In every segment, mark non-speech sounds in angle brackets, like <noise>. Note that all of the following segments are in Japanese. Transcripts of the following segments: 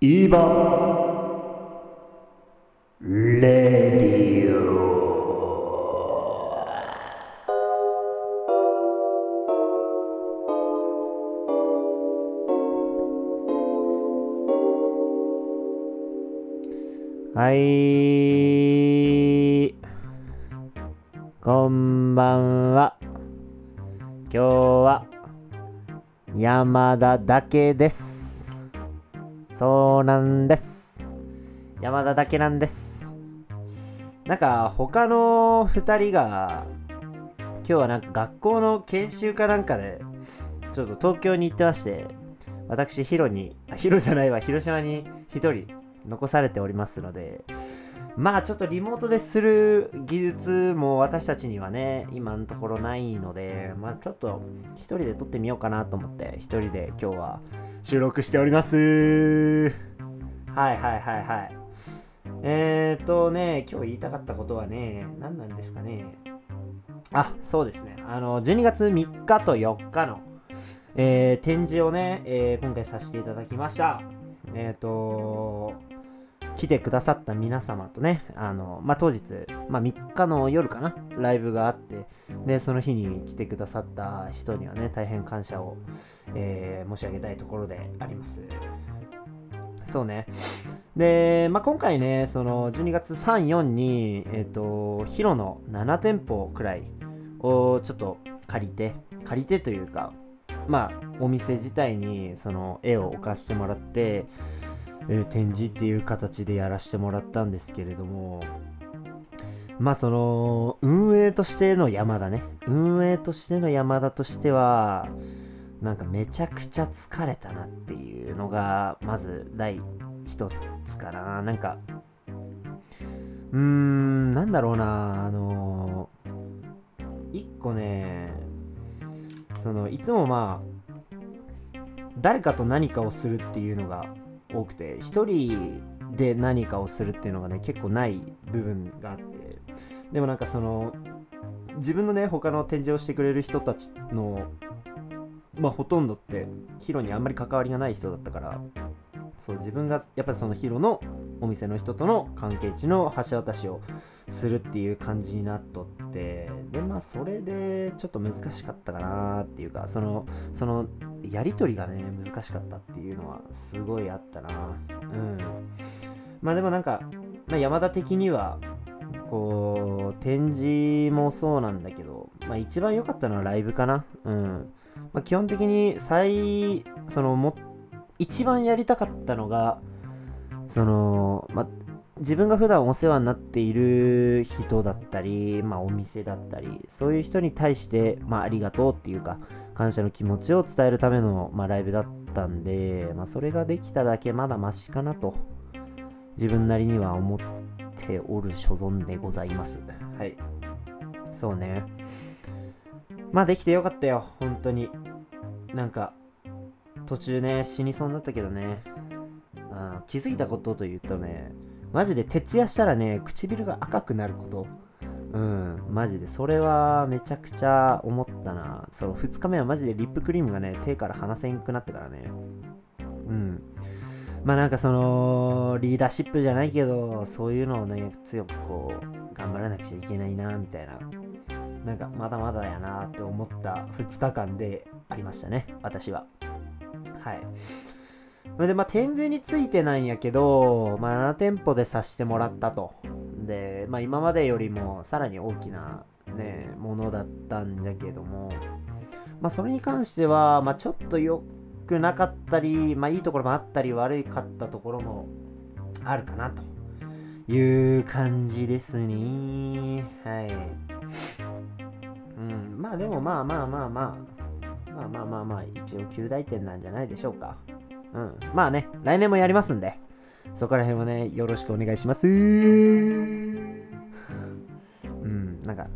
イバレディオ。はい。こんばんは。今日は山田だけです。そうなんです。山田だけなんです。なんか他の2人が今日はなんか学校の研修かなんかでちょっと東京に行ってまして私ヒロにあヒロじゃないわ広島に1人残されておりますのでまあちょっとリモートでする技術も私たちにはね今のところないのでまあちょっと一人で撮ってみようかなと思って一人で今日は。収録しております。はいはいはいはい。えーっとね今日言いたかったことはね何なんですかね。あそうですね。あの12月3日と4日のえー展示をね、えー今回させていただきました。えっ、と来てくださった皆様とね、あの、まあ、当日、まあ、3日の夜かな、ライブがあって、で、その日に来てくださった人にはね、大変感謝を、えー申し上げたいところであります。そうね。で、まあ、今回ね、その12月3、4に、えっ、と、ヒロの7店舗くらいをちょっと借りて、借りてというか、まあ、お店自体にその絵を置かしてもらって、え展示っていう形でやらせてもらったんですけれどもまあその運営としての山田ね。運営としての山田としてはなんかめちゃくちゃ疲れたなっていうのがまず第一つかな。なんかうーんなんだろうなあの一個ねそのいつもまあ誰かと何かをするっていうのが多くて1人で何かをするっていうのがね結構ない部分があって。でもなんかその自分のね他の展示をしてくれる人たちのまあほとんどってヒロにあんまり関わりがない人だったからそう自分がやっぱりそのヒロのお店の人との関係値の橋渡しをするっていう感じになっとってでまあそれでちょっと難しかったかなっていうかそのそのやり取りがね難しかったっていうのはすごいあったな。うん。まあでもなんか、まあ、山田的にはこう展示もそうなんだけど、まあ、一番良かったのはライブかな。うん、まあ、基本的に最そのも一番やりたかったのがそのま自分が普段お世話になっている人だったり、まあ、お店だったりそういう人に対して、まあ、りがとうっていうか感謝の気持ちを伝えるための、ま、ライブだったんで、ま、それができただけまだマシかなと自分なりには思っておる所存でございます。はい。そうね。まあできてよかったよ本当に。なんか途中ね死にそうになったけどね。気づいたことというとねマジで徹夜したらね唇が赤くなること。うん。マジでそれはめちゃくちゃ思ったな。その2日目はマジでリップクリームがね手から離せんくなってからね。うん。まあなんかそのリーダーシップじゃないけどそういうのをね強くこう頑張らなくちゃいけないなみたいな。なんかまだまだやなって思った2日間でありましたね私は。はい。それで、まあ、点税についてなんやけど、まあ、7店舗でさしてもらったと。で、まあ、今までよりもさらに大きな、ね、ものだったんだけども、まあ、それに関しては、まあ、ちょっと良くなかったり、まあ、いいところもあったり、悪かったところもあるかなという感じですね。はい。うん、まあでもまあまあまあまあ、まあまあまあまあ、一応9大点なんじゃないでしょうか。うん。まあね、来年もやりますんで、そこら辺はね、よろしくお願いします。うん、なんか、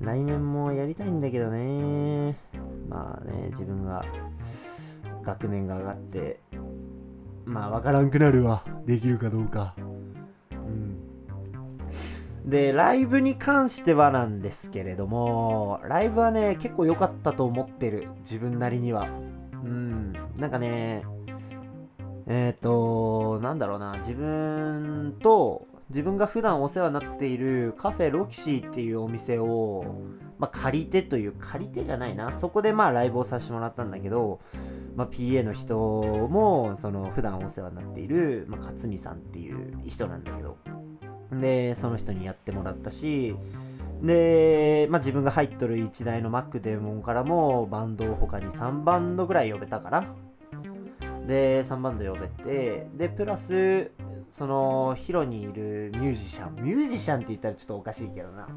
来年もやりたいんだけどね。まあね、自分が、学年が上がって、まあ、わからんくなるわ。できるかどうか。うん。で、ライブに関してはなんですけれども、ライブはね、結構良かったと思ってる。自分なりには。うん。なんかね、えっ、ー、となんだろうな自分と自分が普段お世話になっているカフェロキシーっていうお店を、まあ、借りてという借りてじゃないなそこでまあライブをさせてもらったんだけど、まあ、PA の人もその普段お世話になっている、まあ、勝美さんっていう人なんだけどでその人にやってもらったしで、まあ、自分が入っとる1台の Mac デーモンからもバンドを他に3バンドぐらい呼べたかな。で3バンド呼べてでプラスそのヒロにいるミュージシャン。ミュージシャンって言ったらちょっとおかしいけどな。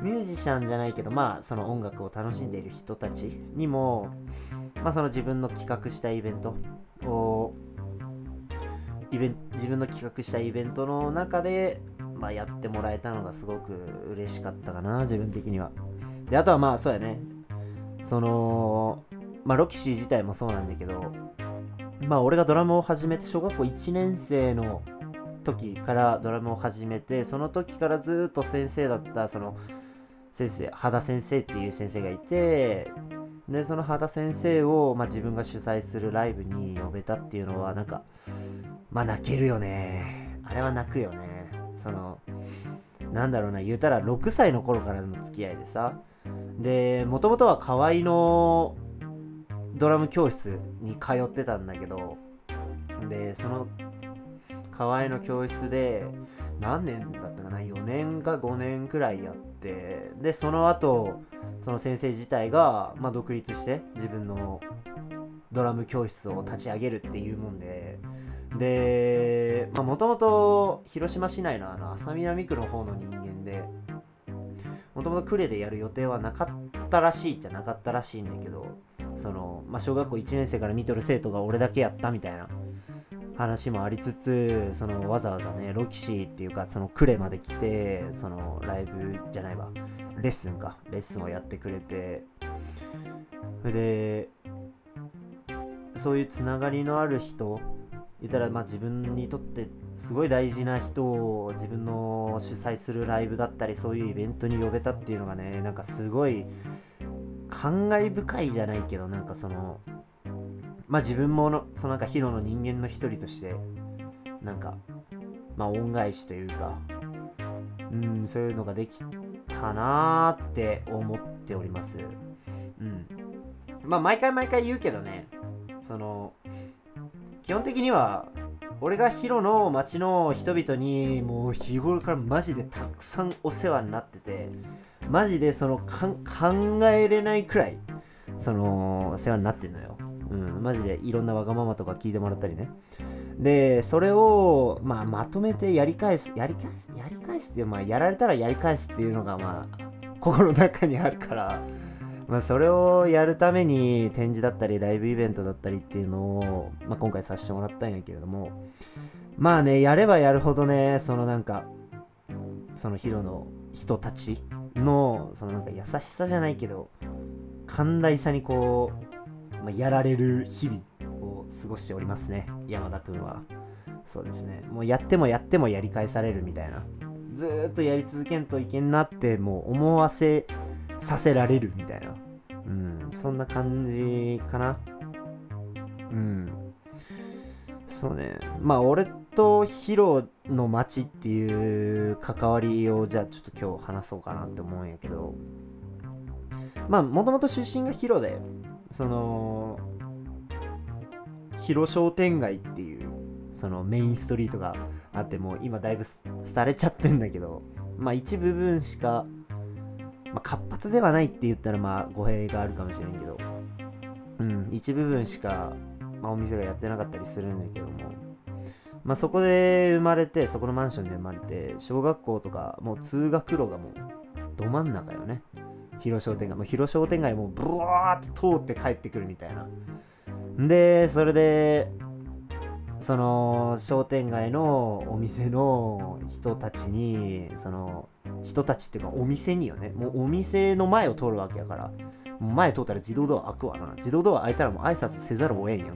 ミュージシャンじゃないけどまあその音楽を楽しんでいる人たちにもまあその自分の企画したイベントをイベン自分の企画したイベントの中で、まあ、やってもらえたのがすごく嬉しかったかな自分的には。であとはまあそうやね。そのまあロキシー自体もそうなんだけどまあ俺がドラムを始めて小学校1年生の時からドラムを始めてその時からずっと先生だったその先生羽田先生っていう先生がいてでその羽田先生を、まあ、自分が主催するライブに呼べたっていうのはなんかまあ泣けるよね。あれは泣くよね。そのなんだろうな言うたら6歳の頃からの付き合いでさ。でもともとは河合のドラム教室に通ってたんだけどでその河合の教室で何年だったかな？4年か5年くらいやってでその後その先生自体が、まあ、独立して自分のドラム教室を立ち上げるっていうもんででもともと広島市内のあの浅南区の方の人間でもともと呉でやる予定はなかったらしいっちゃなかったらしいんだけどその、まあ、小学校1年生から見とる生徒が俺だけやったみたいな話もありつつそのわざわざねロキシーっていうかその呉まで来てそのライブじゃないわ。レッスンか。レッスンをやってくれて。それでそういうつながりのある人言ったらまあ自分にとってすごい大事な人を自分の主催するライブだったりそういうイベントに呼べたっていうのがねなんかすごい感慨深いじゃないけどなんかそのまあ自分ものそのなんかヒロの人間の一人としてなんかまあ恩返しというかうんそういうのができたなーって思っております。うん。まあ毎回毎回言うけどねその基本的には俺がヒロの町の人々にもう日頃からマジでたくさんお世話になっててマジでその考えれないくらいその世話になってんのよ。うん、マジでいろんなわがままとか聞いてもらったりね。で、それを、まあ、まとめてやり返す、やり返す、やり返すっていう、まあ、やられたらやり返すっていうのが、まあ、心の中にあるから、まあ、それをやるために展示だったり、ライブイベントだったりっていうのを、まあ、今回させてもらったんやけれども、まあね、やればやるほどね、そのなんか、そのヒロの人たちのそのなんか優しさじゃないけど寛大さにこう、まあ、やられる日々を過ごしておりますね山田君は。そうですね。もうやってもやってもやり返されるみたいな。ずーっとやり続けんといけんなってもう思わせさせられるみたいな。うんそんな感じかな。うん。そうね。まあ俺とヒロの街っていう関わりをじゃあちょっと今日話そうかなって思うんやけど。まあもともと出身がヒロでそのヒロ商店街っていうそのメインストリートがあってもう今だいぶ廃れちゃってんだけどまあ一部分しか、まあ、活発ではないって言ったらまあ語弊があるかもしれんけど。うん一部分しか、まあ、お店がやってなかったりするんだけども。まあ、そこで生まれてそこのマンションで生まれて小学校とかもう通学路がもうど真ん中よね。広商店街。もう広商店街もうブワーって通って帰ってくるみたいな。でそれでその商店街のお店の人たちにその人たちっていうかお店によね。もうお店の前を通るわけやから。前通ったら自動ドア開くわな。自動ドア開いたらもう挨拶せざるを得んよ。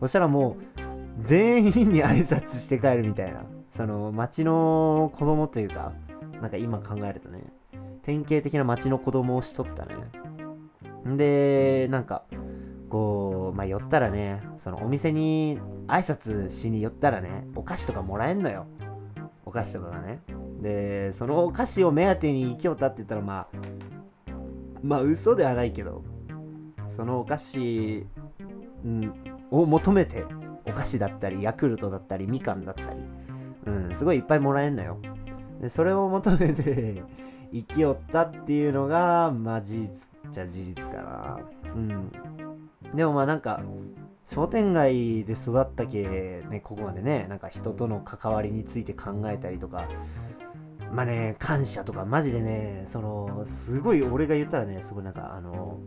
そしたらもう全員に挨拶して帰るみたいな。その町の子供というかなんか今考えるとね典型的な町の子供をしとったね。でなんかこうまあ寄ったらねそのお店に挨拶しに寄ったらねお菓子とかもらえんのよ。お菓子とかがね。でそのお菓子を目当てに行きよったって言ったらまあまあ嘘ではないけどそのお菓子、うん、を求めてお菓子だったりヤクルトだったりみかんだったり、うん、すごいいっぱいもらえんのよ。でそれを求めて <laughs> 生きよったっていうのがまあ事実じゃ事実かな。うん。でもまあなんか商店街で育ったけねここまでねなんか人との関わりについて考えたりとかまあね感謝とかマジでねそのすごい俺が言ったらねすごいなんかあの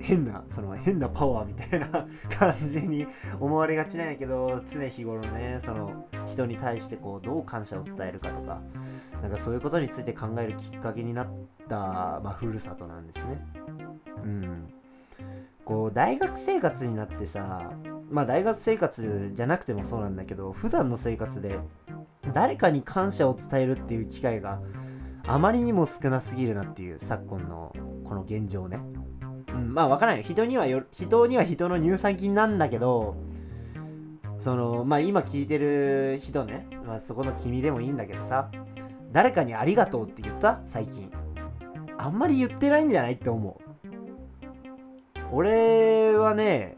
変なその変なパワーみたいな <laughs> 感じに思われがちなんやけど常日頃ねその人に対してこうどう感謝を伝えるかとかなんかそういうことについて考えるきっかけになった、まあ、ふるさとなんですね。うん。こう大学生活になってさまあ大学生活じゃなくてもそうなんだけど普段の生活で誰かに感謝を伝えるっていう機会があまりにも少なすぎるなっていう昨今のこの現状ね。うん、まあ分からない。人にはよ人には人の乳酸菌なんだけどそのまあ今聞いてる人ね、まあ、そこの君でもいいんだけどさ誰かにありがとうって言った？最近。あんまり言ってないんじゃない？って思う。俺はね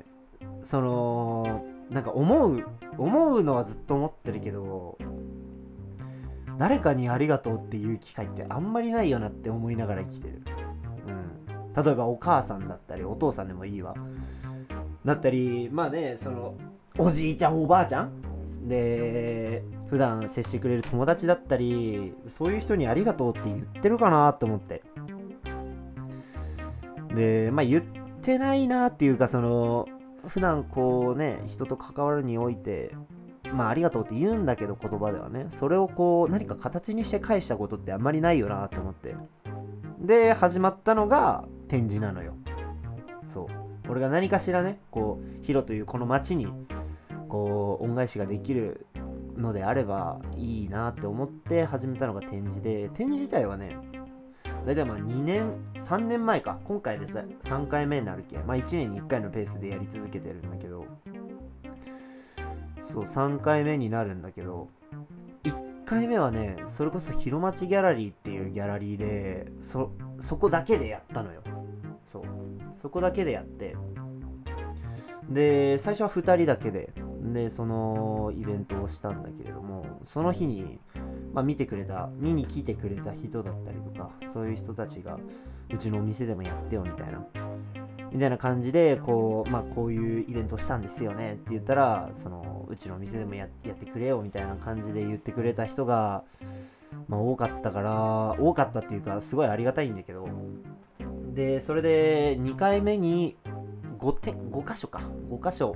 そのなんか思う思うのはずっと思ってるけど誰かにありがとうっていう機会ってあんまりないよなって思いながら生きてる、うん、例えばお母さんだったりお父さんでもいいわ。だったりまあねそのおじいちゃんおばあちゃん？で普段接してくれる友達だったりそういう人にありがとうって言ってるかなと思って。でまあ言っててないなっていうかその普段こうね人と関わるにおいてまあありがとうって言うんだけど言葉ではね。それをこう何か形にして返したことってあんまりないよなと思って。で始まったのが展示なのよ。そう。俺が何かしらねこうヒロというこの街にこう恩返しができるのであればいいなって思って始めたのが展示で。展示自体はね大体まあ2年3年前か。今回でさ3回目になるけまあ1年に1回のペースでやり続けてるんだけど。そう3回目になるんだけど。1回目はねそれこそ広町ギャラリーっていうギャラリーでそそこだけでやったのよ。そう。そこだけでやって。で最初は2人だけででそのイベントをしたんだけれどもその日に、まあ、見てくれた見に来てくれた人だったりとかそういう人たちがうちのお店でもやってよみたいなみたいな感じでこう,、まあ、こういうイベントしたんですよねって言ったらそのうちのお店でもややってくれよみたいな感じで言ってくれた人が、まあ、多かったから多かったっていうかすごいありがたいんだけどでそれで2回目に5点5箇所か。5箇所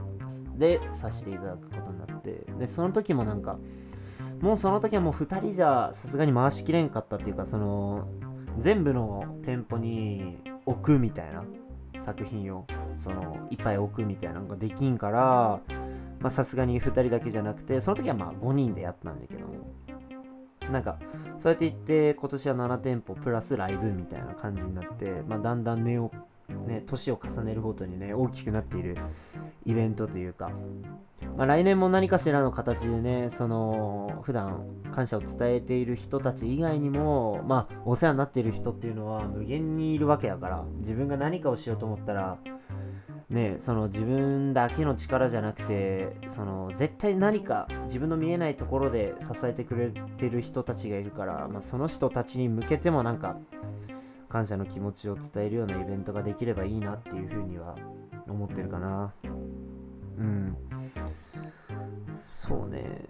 でさせていただくことになってでその時もなんかもうその時はもう2人じゃさすがに回しきれんかったっていうかその全部の店舗に置くみたいな作品をそのいっぱい置くみたいなのができんからさすがに2人だけじゃなくてその時はまあ5人でやったんだけども。なんかそうやって言って今年は7店舗プラスライブみたいな感じになって、まあ、だんだん値をね、年を重ねるごとにね、大きくなっているイベントというか、まあ、来年も何かしらの形でね、その、普段感謝を伝えている人たち以外にも、まあ、お世話になっている人っていうのは無限にいるわけやから、自分が何かをしようと思ったら、ね、その自分だけの力じゃなくてその絶対何か自分の見えないところで支えてくれてる人たちがいるから、まあ、その人たちに向けてもなんか感謝の気持ちを伝えるようなイベントができればいいなっていうふうには思ってるかな。うん。そうね。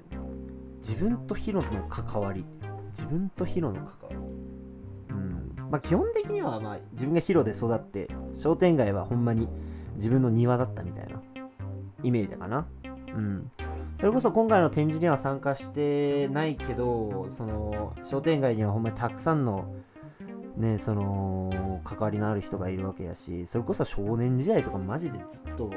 自分とヒロの関わり。自分とヒロの関わり。うん。まあ基本的にはまあ自分がヒロで育って商店街はほんまに自分の庭だったみたいなイメージだかな。うん。それこそ今回の展示には参加してないけどその商店街にはほんまにたくさんのね、その、関わりのある人がいるわけやし、それこそ少年時代とかマジでずっと、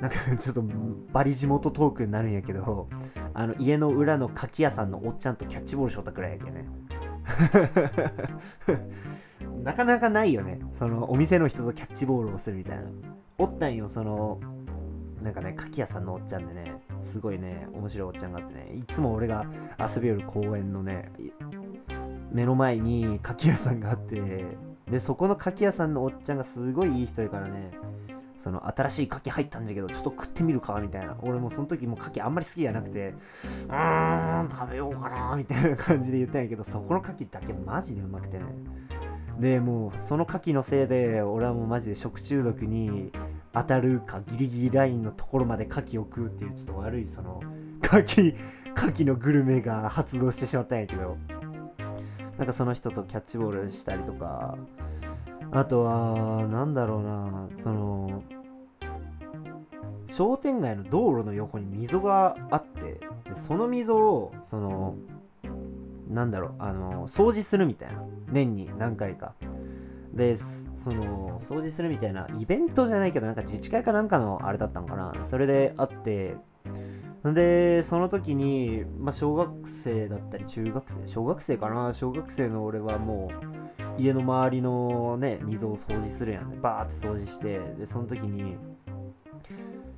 なんか <laughs> ちょっとバリ地元トークになるんやけど、あの家の裏の柿屋さんのおっちゃんとキャッチボールしょったくらいやけね。<laughs> なかなかないよね。そのお店の人とキャッチボールをするみたいな。おったんよそのなんかね柿屋さんのおっちゃんでねすごいね面白いおっちゃんがあってねいつも俺が遊びよる公園のね目の前に柿屋さんがあってでそこの柿屋さんのおっちゃんがすごいいい人やからねその新しい牡蠣入ったんだけどちょっと食ってみるかみたいな。俺もその時も牡蠣あんまり好きじゃなくてうーん食べようかなみたいな感じで言ったんやけどそこの牡蠣だけマジでうまくてね。でもうその牡蠣のせいで俺はもうマジで食中毒に当たるかギリギリラインのところまで牡蠣を食うっていうちょっと悪いその牡蠣牡蠣のグルメが発動してしまったんやけど。なんかその人とキャッチボールしたりとか。あとはなんだろうな。その商店街の道路の横に溝があってその溝をそのなんだろうあの掃除するみたいな。年に何回か。でその掃除するみたいなイベントじゃないけどなんか自治会かなんかのあれだったんかな。それであってでその時に、まあ、小学生だったり中学生小学生かな？小学生の俺はもう家の周りのね溝を掃除するやんね。バーって掃除してでその時に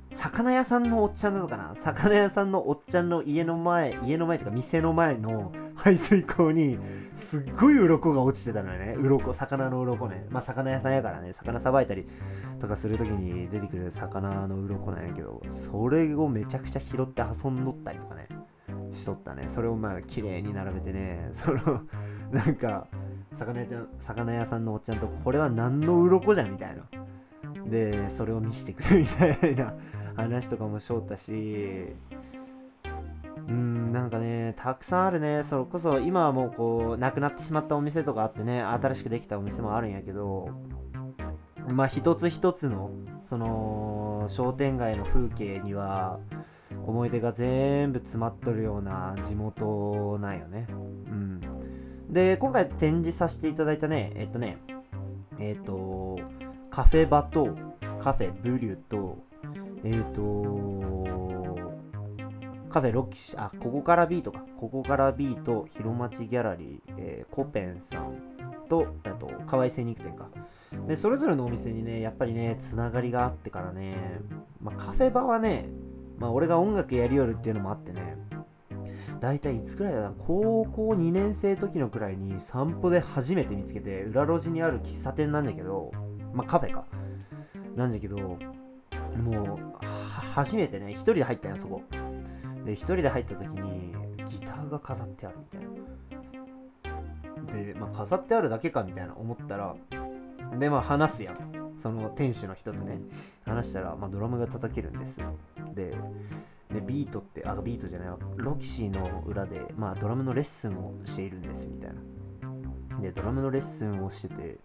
魚屋さんのおっちゃんなのかな？魚屋さんのおっちゃんの家の前家の前とか店の前の排水溝にすっごい鱗が落ちてたのよね。鱗魚の鱗ね。まあ魚屋さんやからね。魚さばいたりとかする時に出てくる魚の鱗なんやけどそれをめちゃくちゃ拾って遊んどったりとかね。しとったね。それをまあ綺麗に並べてね。そのなんか魚屋ちゃん魚屋さんのおっちゃんとこれは何の鱗じゃ？んみたいな。でそれを見せてくれみたいな。話とかもしょったしうんなんかねたくさんあるね。それこそ今はもうこうなくなってしまったお店とかあってね新しくできたお店もあるんやけどまあ一つ一つのその商店街の風景には思い出が全部詰まっとるような地元なんよね。うん。で今回展示させていただいたねえっとねえっとカフェバとカフェブリュとえっ、ー、とカフェロキシあここからビートか。ここからビート広町ギャラリー、えー、コペンさんとあと河合精肉店か。でそれぞれのお店にねやっぱりねつながりがあってからね、まあ、カフェバはねまあ俺が音楽やりよるっていうのもあってね大体いつくらいだな高校2年生時のくらいに散歩で初めて見つけて裏路地にある喫茶店なんだけどまあカフェか。なんだけどもう初めてね一人で入ったんよそこ。で一人で入った時にギターが飾ってあるみたいな。でまあ飾ってあるだけかみたいな思ったらでまあ話すやん。その店主の人とね話したら、まあ、ドラムが叩けるんですででビートってあビートじゃないわ。ロキシーの裏で、まあ、ドラムのレッスンをしているんですみたいな。でドラムのレッスンをしてて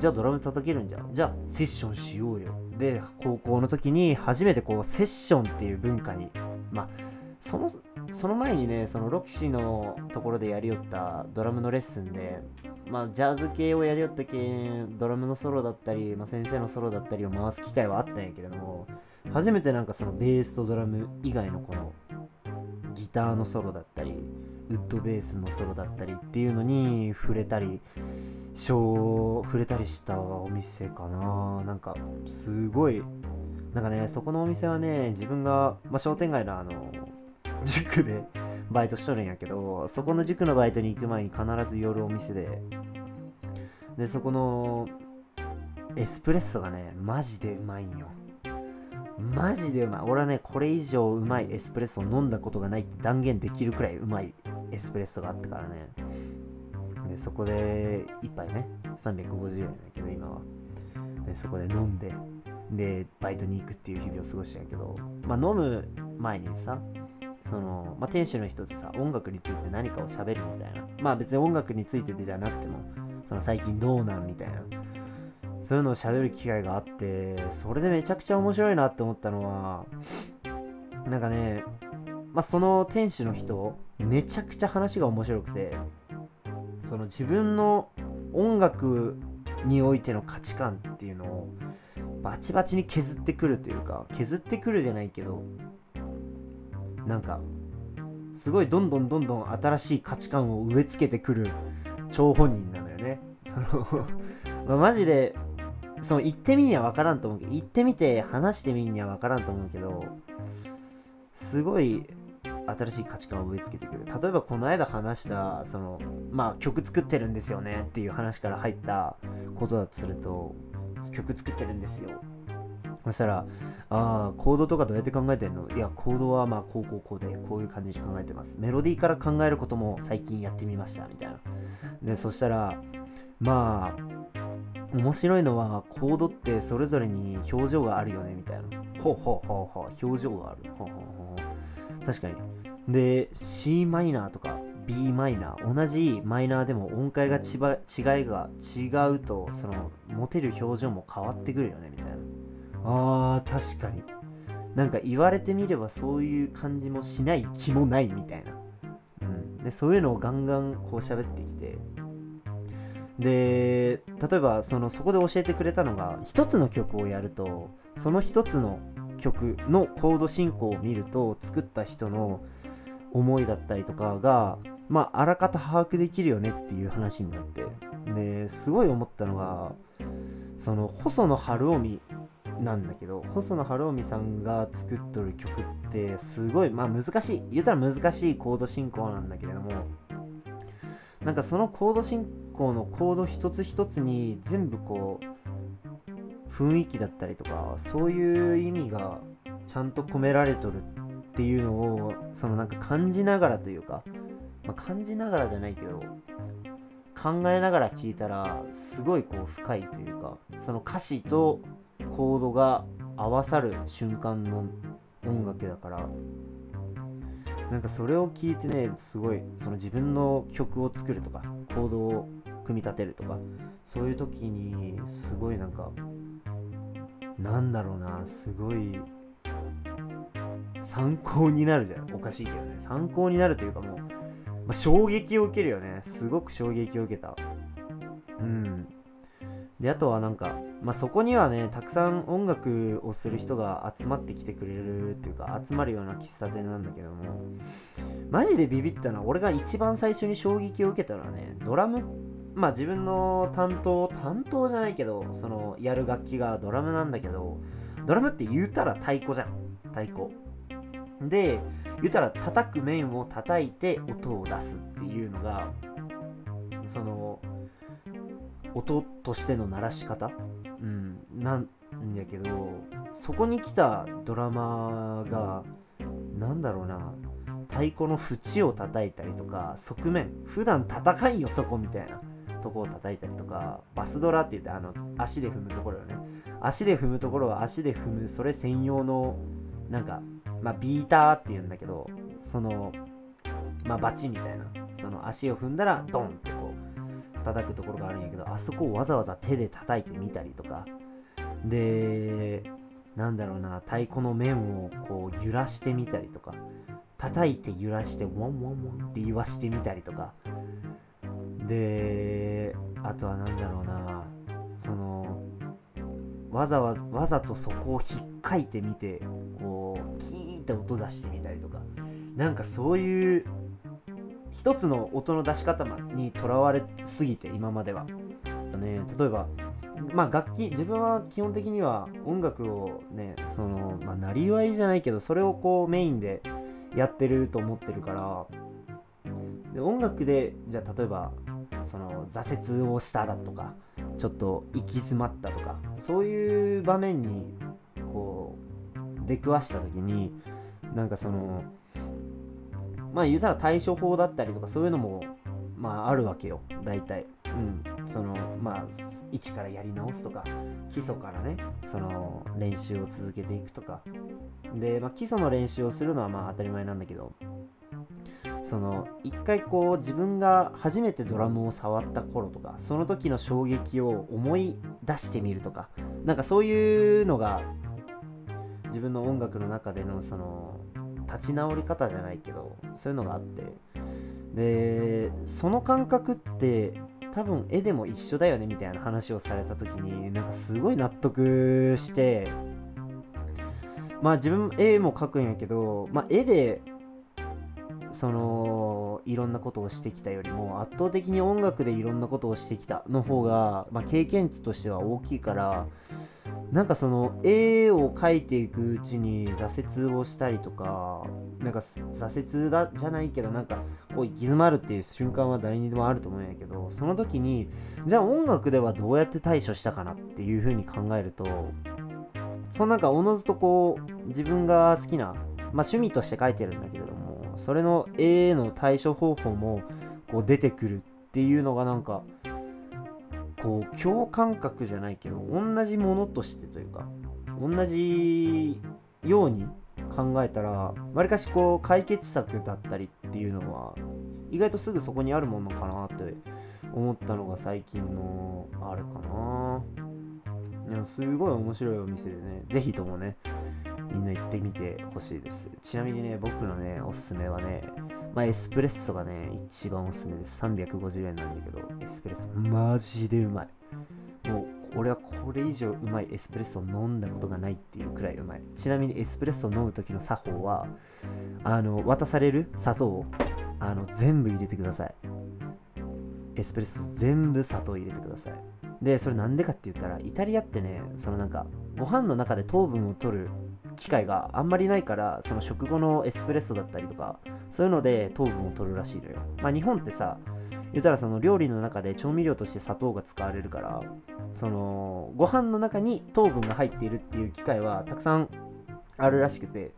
じゃあドラム叩けるんじゃん。じゃあセッションしようよ。で高校の時に初めてこうセッションっていう文化にまあそのその前にねそのロキシーのところでやりよったドラムのレッスンでまあジャズ系をやりよったけドラムのソロだったり、まあ、先生のソロだったりを回す機会はあったんやけれども初めてなんかそのベースとドラム以外のこのギターのソロだったりウッドベースのソロだったりっていうのに触れたり触れたりしたお店かななんかすごいなんかねそこのお店はね自分が、まあ、商店街のあの塾でバイトしとるんやけどそこの塾のバイトに行く前に必ず寄るお店ででそこのエスプレッソがねマジでうまいんよマジでうまい俺はねこれ以上うまいエスプレッソを飲んだことがないって断言できるくらいうまいエスプレッソがあってからねでそこで1杯ね350円だけど今は。でそこで飲んででバイトに行くっていう日々を過ごしたんやけどまあ飲む前にさその、まあ、店主の人とさ音楽について何かを喋るみたいな。まあ別に音楽についてじゃなくてもその最近どうなんみたいな。そういうのを喋る機会があってそれでめちゃくちゃ面白いなって思ったのはなんかねまあその店主の人めちゃくちゃ話が面白くてその自分の音楽においての価値観っていうのをバチバチに削ってくるというか削ってくるじゃないけどなんかすごいどんどんどんどん新しい価値観を植え付けてくる張本人なのよね。その <laughs> まあ、マジでその行ってみには分からんと思うけど行ってみて話してみには分からんと思うけどすごい新しい価値観を植え付けてくる例えばこの間話したそのまあ曲作ってるんですよねっていう話から入ったことだとすると曲作ってるんですよそしたら、ああ、コードとかどうやって考えてんの？いや、コードはまあ、こうこうこうで、こういう感じで考えてます。メロディーから考えることも最近やってみました、みたいな。で、そしたら、まあ、面白いのは、コードってそれぞれに表情があるよね、みたいな。ほうほうほうほう、表情がある。ほうほうほう。確かに。で、C マイナーとか B マイナー、同じマイナーでも音階が違いが違うと、その、持てる表情も変わってくるよね、みたいな。あー確かに。なんか言われてみればそういう感じもしない気もないみたいな、うん、でそういうのをガンガンこう喋ってきて。で例えばそのそこで教えてくれたのが一つの曲をやるとその一つの曲のコード進行を見ると作った人の思いだったりとかがまああらかた把握できるよねっていう話になってですごい思ったのがその細野晴臣なんだけど細野晴臣さんが作っとる曲ってすごいまあ難しい言うたら難しいコード進行なんだけれどもなんかそのコード進行のコード一つ一つに全部こう雰囲気だったりとかそういう意味がちゃんと込められとるっていうのをそのなんか感じながらというか、まあ、感じながらじゃないけど考えながら聞いたらすごいこう深いというかその歌詞とコードが合わさる瞬間の音楽だからなんかそれを聞いてねすごいその自分の曲を作るとかコードを組み立てるとかそういう時にすごいなんかなんだろうなすごい参考になるじゃん。おかしいけどね。参考になるというかもう、まあ、衝撃を受けるよね。すごく衝撃を受けた。うん。であとはなんか、まあ、そこにはねたくさん音楽をする人が集まってきてくれるっていうか集まるような喫茶店なんだけどもマジでビビったのは俺が一番最初に衝撃を受けたのはねドラムまあ自分の担当担当じゃないけどそのやる楽器がドラムなんだけどドラムって言うたら太鼓じゃん。太鼓。で言うたら叩く面を叩いて音を出すっていうのがその音としての鳴らし方、うん、なんやけどそこに来たドラマがなんだろうな太鼓の縁を叩いたりとか側面。普段叩かんよそこみたいな。とこを叩いたりとかバスドラって言ってあの足で踏むところよね。足で踏むところは足で踏むそれ専用のなんかまあビーターって言うんだけどそのまあバチみたいな。その足を踏んだらドンってこう叩くところがあるんやけどあそこをわざわざ手で叩いてみたりとか。でなんだろうな太鼓の面をこう揺らしてみたりとか。叩いて揺らしてウォンウォンウォンって言わしてみたりとか。であとは何だろうなそのわざわわざとそこをひっかいてみてこうキーって音出してみたりとかなんかそういう一つの音の出し方にとらわれすぎて今までは。ね、例えばまあ楽器自分は基本的には音楽をねそのまあなりわいじゃないけどそれをこうメインでやってると思ってるからで音楽でじゃあ例えばその挫折をしただとかちょっと行き詰まったとかそういう場面にこう出くわした時になんかそのまあ言うたら対処法だったりとかそういうのもまああるわけよ大体。うん。そのまあ一からやり直すとか基礎からねその練習を続けていくとか。で、まあ、基礎の練習をするのはまあ当たり前なんだけどその一回こう自分が初めてドラムを触った頃とかその時の衝撃を思い出してみるとかなんかそういうのが自分の音楽の中でのその立ち直り方じゃないけどそういうのがあって。でその感覚って多分絵でも一緒だよねみたいな話をされた時になんかすごい納得してまあ自分絵も描くんやけど、まあ、絵でそのいろんなことをしてきたよりも圧倒的に音楽でいろんなことをしてきたの方が、まあ、経験値としては大きいからなんかその絵を描いていくうちに挫折をしたりとかなんか挫折だじゃないけどなんかこう行き詰まるっていう瞬間は誰にでもあると思うんやけどその時にじゃあ音楽ではどうやって対処したかなっていう風に考えるとそのなんかおのずとこう自分が好きな、まあ、趣味として書いてるんだけれどもそれの絵への対処方法もこう出てくるっていうのがなんかこう共感覚じゃないけど同じものとしてというか同じように考えたらわりかしこう解決策だったりっていうのは意外とすぐそこにあるものかなって思ったのが最近のあれかな。いやすごい面白いお店でね。是非ともね。みんな行ってみてほしいですちなみにね僕のねおすすめはねまあ、エスプレッソがね、一番おすすめです。350円なんだけど、エスプレッソ、マジでうまい。もう、俺はこれ以上うまいエスプレッソを飲んだことがないっていうくらいうまい。ちなみにエスプレッソを飲む時の作法は、あの、渡される砂糖を、あの、全部入れてください。エスプレッソ全部砂糖入れてください。で、それなんでかって言ったら、イタリアってね、そのなんか、ご飯の中で糖分を取る機会があんまりないからその食後のエスプレッソだったりとかそういうので糖分を取るらしいのよ。まあ日本ってさ言ったらその料理の中で調味料として砂糖が使われるからそのご飯の中に糖分が入っているっていう機会はたくさんあるらしくて。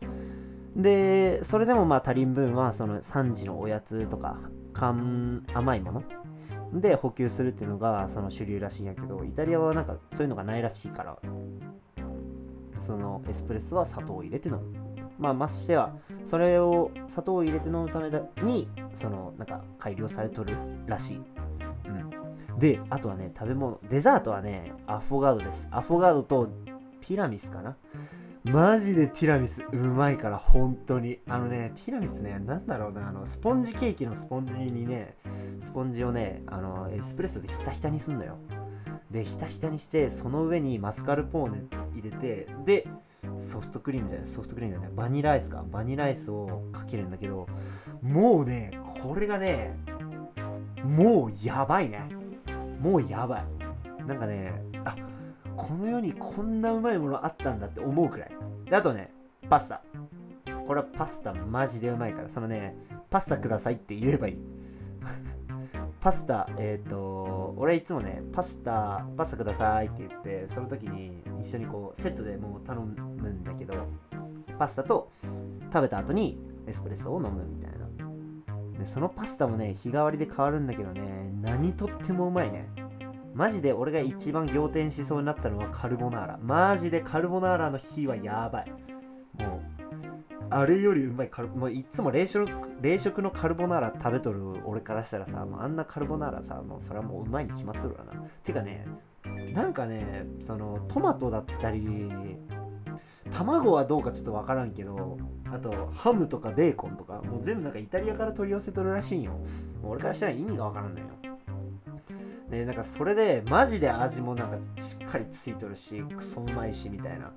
でそれでもまあ足りん分はその3時のおやつとか甘いもので補給するっていうのがその主流らしいんやけどイタリアはなんかそういうのがないらしいから。そのエスプレッソは砂糖を入れて飲む。まあましてはそれを砂糖を入れて飲むためにそのなんか改良されとるらしい、うん、であとはね食べ物デザートはねアフォガードです。アフォガードとティラミスかな。マジでティラミスうまいから本当に。あのねティラミスねなんだろうなあのスポンジケーキのスポンジにねスポンジをねあのエスプレッソでひたひたにすんのよ。でひたひたにしてその上にマスカルポーネ入れてでソフトクリームじゃないソフトクリームじゃないバニラアイスか。バニラアイスをかけるんだけどもうねこれがねもうやばいね。もうやばい。なんかねあこの世にこんなうまいものあったんだって思うくらい。であとねパスタ。これはパスタマジでうまいからそのねパスタくださいって言えばいい。パスタ、えっ、ー、と、俺いつもね、パスタ、パスタくださいって言って、その時に一緒にこう、セットでもう頼むんだけど、パスタと食べた後にエスプレッソを飲むみたいな。で、そのパスタもね、日替わりで変わるんだけどね、何とってもうまいね。マジで俺が一番仰天しそうになったのはカルボナーラ。マジでカルボナーラの日はやばい。あれよりうまいカルもういつも冷食冷食のカルボナーラ食べとる。俺からしたらさもうあんなカルボナーラさもうそれはもううまいに決まっとるわなてかねなんかねそのトマトだったり卵はどうかちょっとわからんけどあとハムとかベーコンとかもう全部なんかイタリアから取り寄せとるらしいんよ。もう俺からしたら意味がわからんのよ。でなんかそれでマジで味もなんかしっかりついとるしクソうまいしみたいな。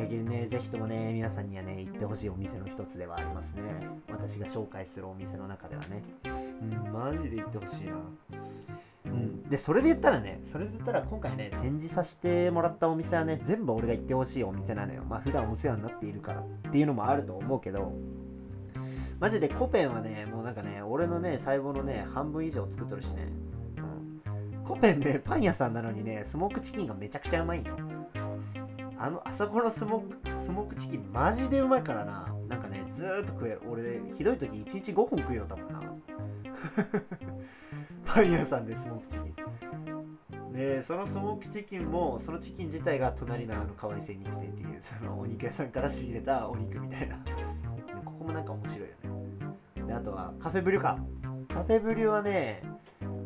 やけね、ぜひともね、皆さんにはね、行ってほしいお店の一つではありますね。私が紹介するお店の中ではね。うん、マジで行ってほしいな。うん、で、それで言ったらね、それで言ったら今回ね、展示させてもらったお店はね、全部俺が行ってほしいお店なのよ。まあ、普段お世話になっているからっていうのもあると思うけど、マジでコペンはね、もうなんかね、俺のね、細胞のね、半分以上作っとるしね。うん、コペンね、パン屋さんなのにね、スモークチキンがめちゃくちゃうまいんよ。あのあそこのスモークスモークチキンマジでうまいからな。なんかねずーっと食え俺ひどい時1日5本食えよったもんな。<laughs> パン屋さんでスモークチキン。でそのスモークチキンもそのチキン自体が隣のあの河合精肉店っていうそのお肉屋さんから仕入れたお肉みたいな。ここもなんか面白いよね。であとはカフェブリュかカフェブリュはね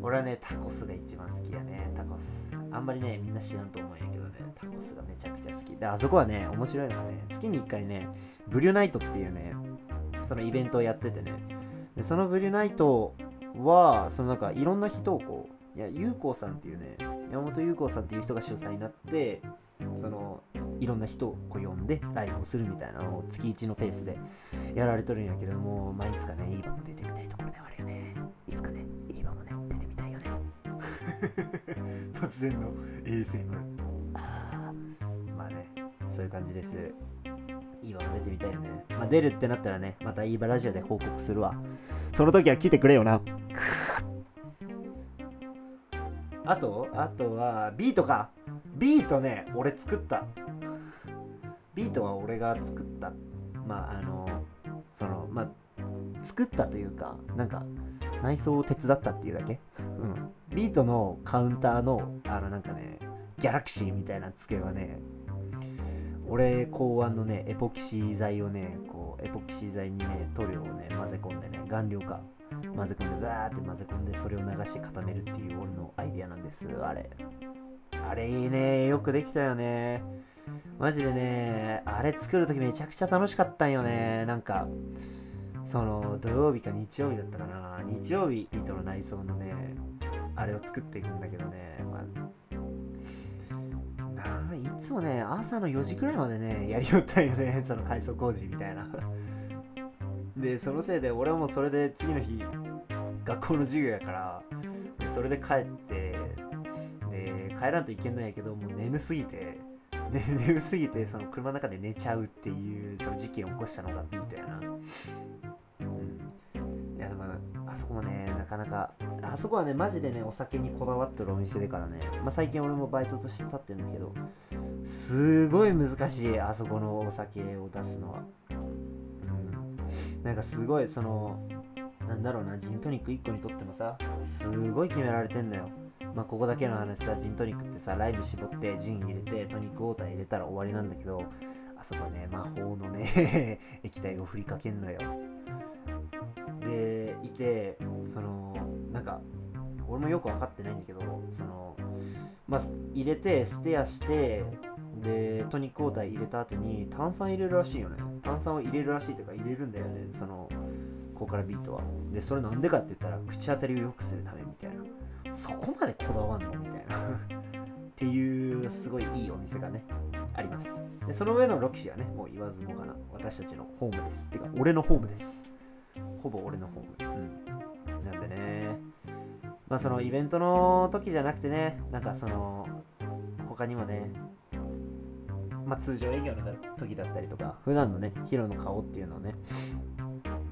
俺はねタコスが一番好きやね。タコス。あんまりねみんな知らんと思うんやけど。タコスがめちゃくちゃ好きであそこはね面白いのがね月に1回ねブリュナイトっていうねそのイベントをやっててねでそのブリュナイトはそのなんかいろんな人をこういや、ゆうこうさんっていうね、山本優子さんっていう人が主催になって、そのいろんな人をこう呼んでライブをするみたいなのを月1のペースでやられとるんやけども、まあ、いつかね、いい場も出てみたいところではあるよね。いつかね、いい場もね、出てみたいよね。<laughs> 突然の ASMR。そういう感じです。いい場も出てみたいよね。まあ、出るってなったらね、またいい場ラジオで報告するわ。その時は来てくれよな。<laughs> あと、あとは、ビートか。ビートね、俺作った。ビートは俺が作った。まあ、あの、その、まあ、作ったというか、なんか、内装を手伝ったっていうだけ。うん。ビートのカウンターの、あの、なんかね、ギャラクシーみたいな付けはね、俺考案のね、エポキシー剤をね、こう、エポキシー剤にね、塗料をね、混ぜ込んでね、顔料か。混ぜ込んで、バーって混ぜ込んで、それを流して固めるっていう俺のアイディアなんです、あれ。あれいいね。よくできたよね。マジでね、あれ作るときめちゃくちゃ楽しかったんよね。なんか、その土曜日か日曜日だったかな。日曜日との内装のね、あれを作っていくんだけどね。まあ、ないつもね、朝の4時くらいまでね、やりよったんよね。<laughs> その改装工事みたいな。<laughs> で、そのせいで俺はもうそれで次の日、学校の授業やから、でそれで帰って、で、帰らんといけんのやけど、もう眠すぎて、で <laughs> 眠すぎてその車の中で寝ちゃうっていうその事件を起こしたのがビートやな。うん。いやでもあそこもね、なかなか、あそこはね、マジでね、お酒にこだわってるお店でからね、まあ最近俺もバイトとして立ってるんだけど、すごい難しい、あそこのお酒を出すのは。うん。なんかすごい、その、なんだろうな、ジントニック1個にとってもさ、すごい決められてんのよ。まあ、ここだけの話さ、ジントニックってさ、ライム絞って、ジン入れて、トニックウォーター入れたら終わりなんだけど、あそこね、魔法のね、<laughs> 液体を振りかけんのよ。で、いて、その、なんか、俺もよく分かってないんだけど、その、まあ、入れて、ステアして、で、トニックウォーター入れた後に炭酸入れるらしいよね。炭酸を入れるらしいとか、入れるんだよね、その、ここからビートは。で、それなんでかって言ったら、口当たりを良くするためみたいな。そこまでこだわんのみたいな。<laughs> っていう、すごいいいお店がね、あります。で、その上のロキシはね、もう言わずもがな、私たちのホームです。てか、俺のホームです。ほぼ俺のホーム。うん。なんでね、まあそのイベントの時じゃなくてね、なんかその、他にもね、まあ通常営業の時だったりとか、普段のね、ヒロの顔っていうのをね、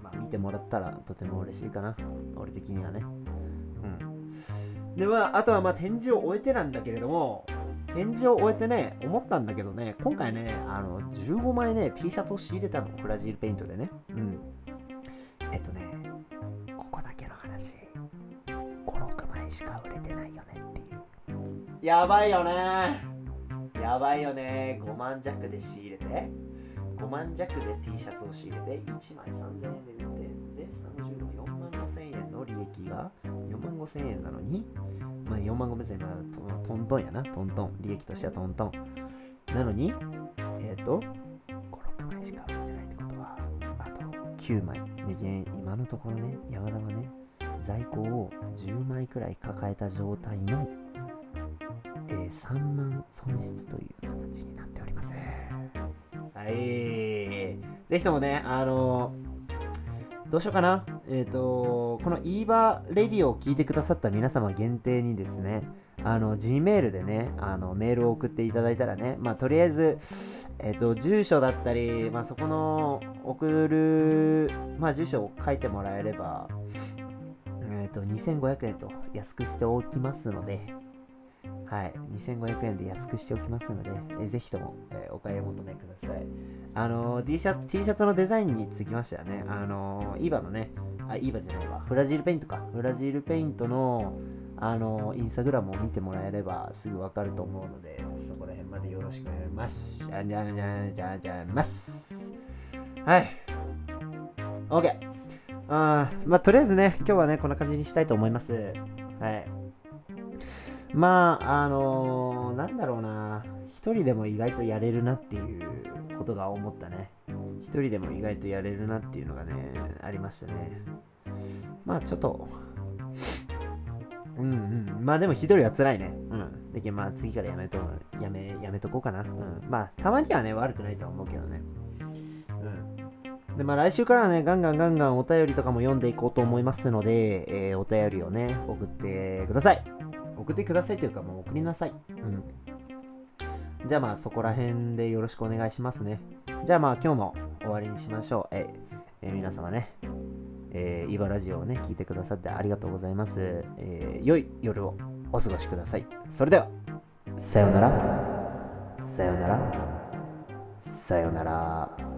まあ見てもらったらとても嬉しいかな。俺的にはね。うん。で、まあ、あとはまあ展示を終えてなんだけれども、展示を終えてね、思ったんだけどね、今回ね、あの、15枚ね、T シャツを仕入れたの、フラジルペイントでね。うん。えっとね、ここだけの話、5、6枚しか売れてないよねっていう。やばいよねやばいよね。5万弱で仕入れて、5万弱で T シャツを仕入れて、1枚3000円で売って、で、30の4万5千円の利益が。4万5千円なのに、まあ4万5千円、まあトトントンやな、トントン。利益としてはトントン。なのに、えっ、ー、と、5、6枚しか売れてないってことは、あと9枚。で、ね、今のところね、山田はね、在庫を10枚くらい抱えた状態の、えー、3万損失という形になっております。はい。ぜひともね、あのどうしようかな。えっ、ー、と、この EVA レディオを聞いてくださった皆様限定にですね、あの、Gmail でね、あの、メールを送っていただいたらね、まあ、とりあえず、えっ、ー、と、住所だったり、まあ、そこの送る、まあ、住所を書いてもらえれば、えっ、と、2500円と安くしておきますので、はい、2500円で安くしておきますので、えー、ぜひとも、えー、お買い求めください。あのー、T シャツ、T シャツのデザインにつきましてはね、あのー、イーバのね、あ、イーバじゃないわ、フラジールペイントか、フラジールペイントの、あのー、インスタグラムを見てもらえればすぐわかると思うので、そこら辺までよろしくお願いします。じゃじゃじゃじゃじゃます。はい。OK。あまあ、とりあえずね、今日はね、こんな感じにしたいと思います。はい。まあ、あのー、なんだろうな、一人でも意外とやれるなっていうことが思ったね。一人でも意外とやれるなっていうのがね、ありましたね。まあ、ちょっと、うんうん。まあでも一人は辛いね。うん。でまあ次からやめとやめやめとこうかな。うん。まあたまにはね悪くないとは思うけどね。うん。でまあ来週からはねガンガンガンガンお便りとかも読んでいこうと思いますので、えーお便りをね送ってください。送ってくださいというかもう送りなさいうんじゃあまあそこら辺でよろしくお願いしますねじゃあまあ今日も終わりにしましょうええ皆様ねえー、イバラジオをね、聞いてくださってありがとうございます。えー良い夜をお過ごしください。それでは、さようなら。さようなら。さようなら。